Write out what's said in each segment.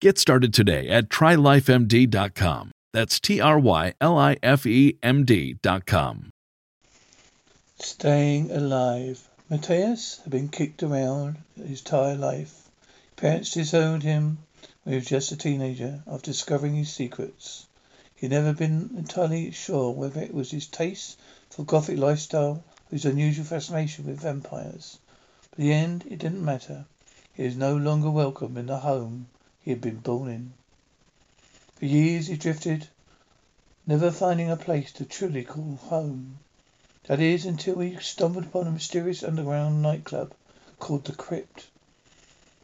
Get started today at trylifemd.com. That's T R Y L I F E M D.com. Staying alive. Matthias had been kicked around his entire life. Parents disowned him when he was just a teenager after discovering his secrets. He had never been entirely sure whether it was his taste for gothic lifestyle or his unusual fascination with vampires. But in the end, it didn't matter. He was no longer welcome in the home he had been born in. For years he drifted, never finding a place to truly call home. That is, until he stumbled upon a mysterious underground nightclub called the Crypt,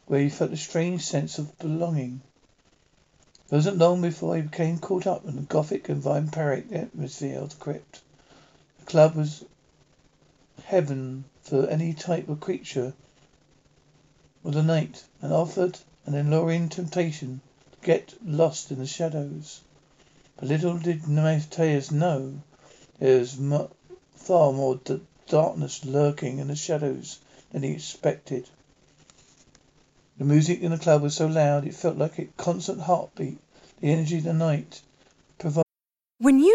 where he felt a strange sense of belonging. It wasn't long before he became caught up in the gothic and vampiric atmosphere of the Crypt. The club was heaven for any type of creature of the night and offered an alluring temptation to get lost in the shadows. But little did Matthias know there was far more d- darkness lurking in the shadows than he expected. The music in the club was so loud it felt like a constant heartbeat. The energy of the night provided. When you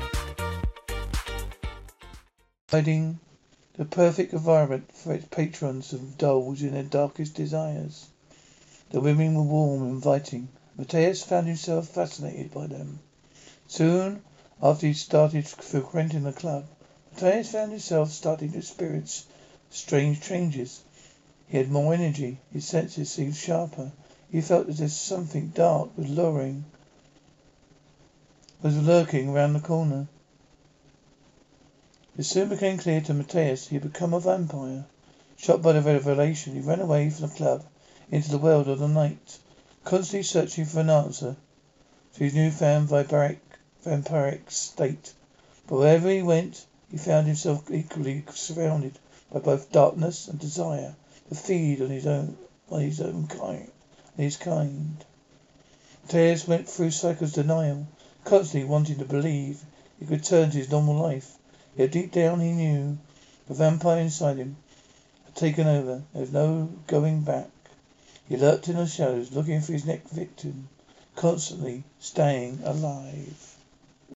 Providing the perfect environment for its patrons to indulge in their darkest desires. The women were warm and inviting. Matthias found himself fascinated by them. Soon after he started frequenting the club, Matthias found himself starting to experience strange changes. He had more energy, his senses seemed sharper. He felt as if something dark was luring was lurking around the corner. It soon became clear to Matthias he had become a vampire. Shocked by the revelation, he ran away from the club into the world of the night, constantly searching for an answer to his newfound vampiric, vampiric state. But wherever he went, he found himself equally surrounded by both darkness and desire. to feed on his own on his own kind his kind. Tears went through cycles of denial, constantly wanting to believe he could return to his normal life. Yet deep down he knew the vampire inside him had taken over. There was no going back. He lurked in the shadows, looking for his next victim, constantly staying alive.